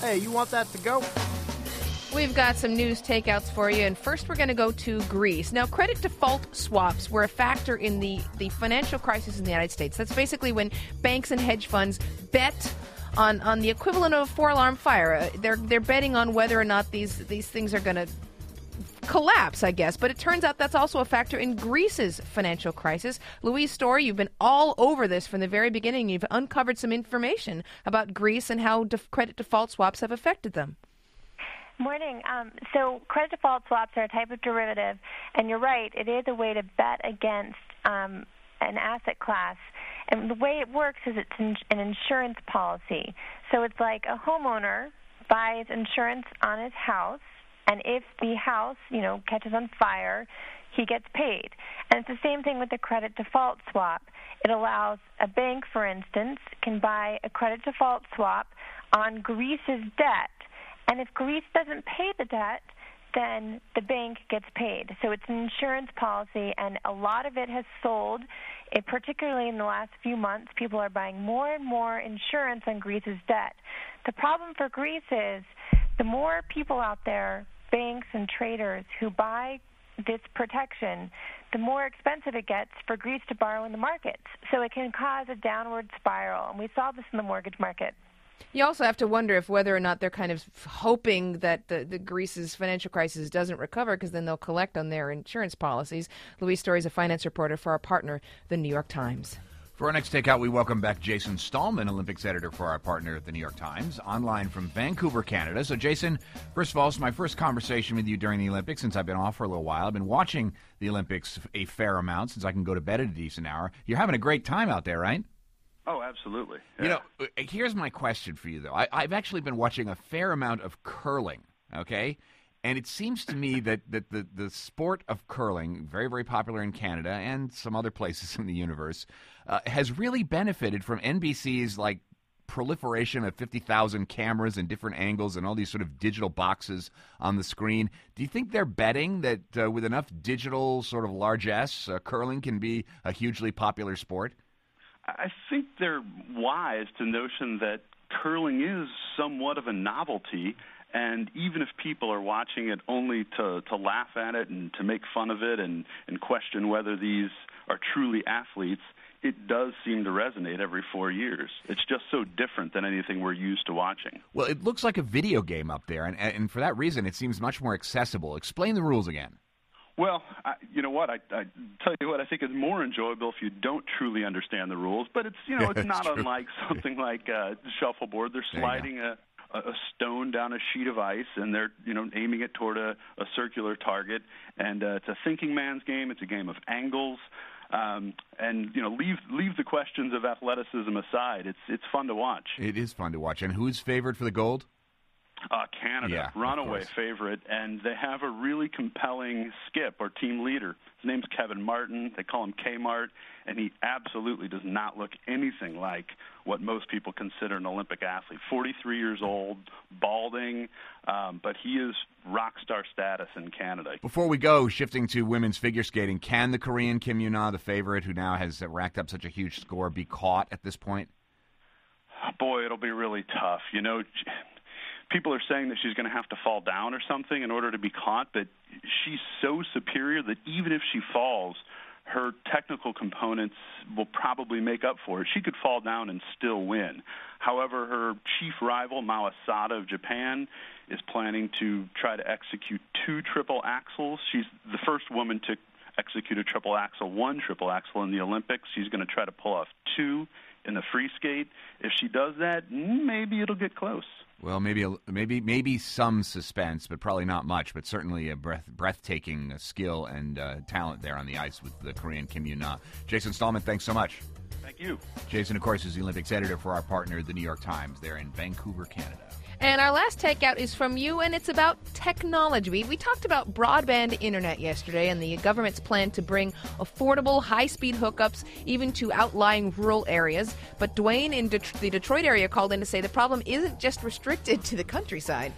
Hey, you want that to go? We've got some news takeouts for you, and first we're going to go to Greece. Now, credit default swaps were a factor in the, the financial crisis in the United States. That's basically when banks and hedge funds bet on, on the equivalent of a four alarm fire. Uh, they're, they're betting on whether or not these, these things are going to collapse, I guess. But it turns out that's also a factor in Greece's financial crisis. Louise Story, you've been all over this from the very beginning. You've uncovered some information about Greece and how def- credit default swaps have affected them. Morning. Um, so credit default swaps are a type of derivative, and you're right, it is a way to bet against um, an asset class. And the way it works is it's an insurance policy. So it's like a homeowner buys insurance on his house, and if the house, you know, catches on fire, he gets paid. And it's the same thing with the credit default swap. It allows a bank, for instance, can buy a credit default swap on Greece's debt and if Greece doesn't pay the debt, then the bank gets paid. So it's an insurance policy, and a lot of it has sold. It, particularly in the last few months, people are buying more and more insurance on Greece's debt. The problem for Greece is the more people out there, banks and traders, who buy this protection, the more expensive it gets for Greece to borrow in the markets. So it can cause a downward spiral, and we saw this in the mortgage market. You also have to wonder if whether or not they're kind of hoping that the, the Greece's financial crisis doesn't recover because then they'll collect on their insurance policies. Louise Story is a finance reporter for our partner, the New York Times. For our next takeout, we welcome back Jason Stallman, Olympics editor for our partner at the New York Times, online from Vancouver, Canada. So, Jason, first of all, it's my first conversation with you during the Olympics since I've been off for a little while. I've been watching the Olympics a fair amount since I can go to bed at a decent hour. You're having a great time out there, right? Oh, absolutely. Yeah. You know, uh, here's my question for you, though. I, I've actually been watching a fair amount of curling, okay? And it seems to me that, that the, the sport of curling, very, very popular in Canada and some other places in the universe, uh, has really benefited from NBC's like proliferation of 50,000 cameras and different angles and all these sort of digital boxes on the screen. Do you think they're betting that uh, with enough digital sort of largesse, uh, curling can be a hugely popular sport? I think they're wise to the notion that curling is somewhat of a novelty and even if people are watching it only to to laugh at it and to make fun of it and and question whether these are truly athletes it does seem to resonate every four years. It's just so different than anything we're used to watching. Well, it looks like a video game up there, and, and for that reason, it seems much more accessible. Explain the rules again. Well, I, you know what? I, I tell you what. I think it's more enjoyable if you don't truly understand the rules. But it's you know it's not true. unlike something like uh, shuffleboard. They're sliding a, a stone down a sheet of ice, and they're you know aiming it toward a, a circular target. And uh, it's a thinking man's game. It's a game of angles. Um, and you know, leave leave the questions of athleticism aside. It's it's fun to watch. It is fun to watch. And who's favored for the gold? Uh, Canada, yeah, runaway favorite, and they have a really compelling skip or team leader. His name's Kevin Martin. They call him Kmart, and he absolutely does not look anything like what most people consider an Olympic athlete. 43 years old, balding, um, but he is rock star status in Canada. Before we go, shifting to women's figure skating, can the Korean Kim Yoon-ah, the favorite, who now has racked up such a huge score, be caught at this point? Boy, it'll be really tough. You know people are saying that she's going to have to fall down or something in order to be caught, but she's so superior that even if she falls, her technical components will probably make up for it. She could fall down and still win. However, her chief rival, Mao Asada of Japan, is planning to try to execute two triple axels. She's the first woman to execute a triple axel, one triple axel in the Olympics. She's going to try to pull off two in the free skate. If she does that, maybe it'll get close. Well, maybe maybe maybe some suspense, but probably not much. But certainly a breath, breathtaking skill and uh, talent there on the ice with the Korean Kim Yoon-ah. Jason Stallman, thanks so much. Thank you. Jason, of course, is the Olympics editor for our partner, the New York Times. They're in Vancouver, Canada. And our last takeout is from you, and it's about technology. We, talked about broadband internet yesterday and the government's plan to bring affordable, high speed hookups even to outlying rural areas. But Dwayne in Det- the Detroit area called in to say the problem isn't just restricted to the countryside.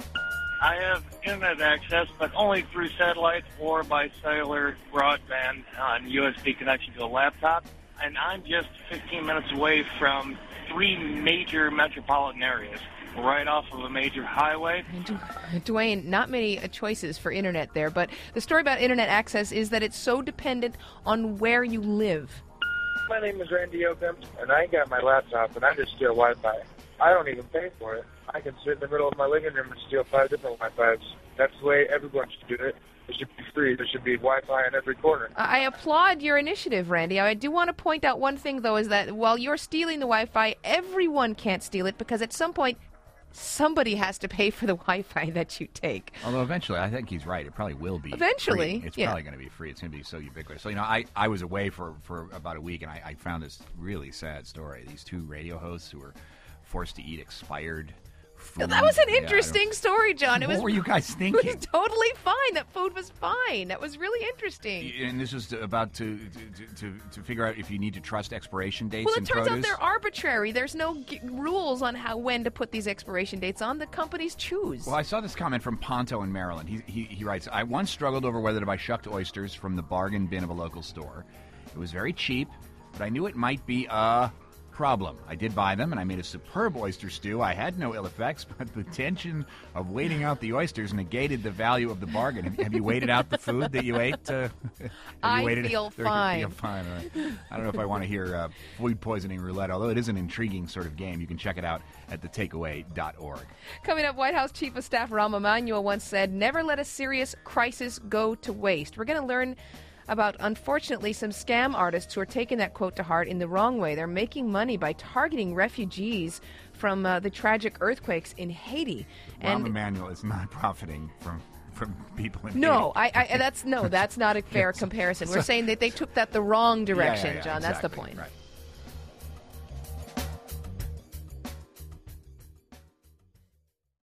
I have internet access, but only through satellite or by cellular broadband on USB connection to a laptop. And I'm just 15 minutes away from three major metropolitan areas, right off of a major highway. Dwayne, not many uh, choices for internet there, but the story about internet access is that it's so dependent on where you live. My name is Randy Yoakum, and I got my laptop, and I just steal Wi-Fi. I don't even pay for it. I can sit in the middle of my living room and steal five different Wi-Fis. That's the way everyone should do it. It should be free. There should be Wi-Fi in every corner. I applaud your initiative, Randy. I do want to point out one thing, though, is that while you're stealing the Wi Fi, everyone can't steal it because at some point, somebody has to pay for the Wi-Fi that you take. Although eventually, I think he's right. It probably will be. Eventually, free. it's yeah. probably going to be free. It's going to be so ubiquitous. So you know, I, I was away for, for about a week, and I, I found this really sad story. These two radio hosts who were forced to eat expired. Food. That was an Yeah, interesting story, John. It What was were you guys thinking? It was totally fine. That food was fine. That was really interesting. And this is about to, to to to figure out if you need to trust expiration dates Well, it turns produce. out they're arbitrary. There's no g- rules on how when to put these expiration dates on. The companies choose. Well, I saw this comment from Ponto in Maryland. He, he, he writes, I once struggled over whether to buy shucked oysters from the bargain bin of a local store. It was very cheap, but I knew it might be a problem. I did buy them, and I made a superb oyster stew. I had no ill effects, but the tension of waiting out the oysters negated the value of the bargain. Have, have you waited out the food that you ate? Uh, you I waited- feel fine. feel fine. right. I don't know if I want to hear uh, food poisoning roulette, although it is an intriguing sort of game. You can check it out at thetakeaway.org. Coming up, White House Chief of Staff Rahm Emanuel once said, Never let a serious crisis go to waste. We're going to learn about, unfortunately, some scam artists who are taking that quote to heart in the wrong way. They're making money by targeting refugees from uh, the tragic earthquakes in Haiti. Rahm Emanuel is not profiting from from people in no, Haiti. I, I, that's no, that's not a fair comparison. We're saying that they took that the wrong Yeah, yeah, direction, yeah, John. That's the point. Right.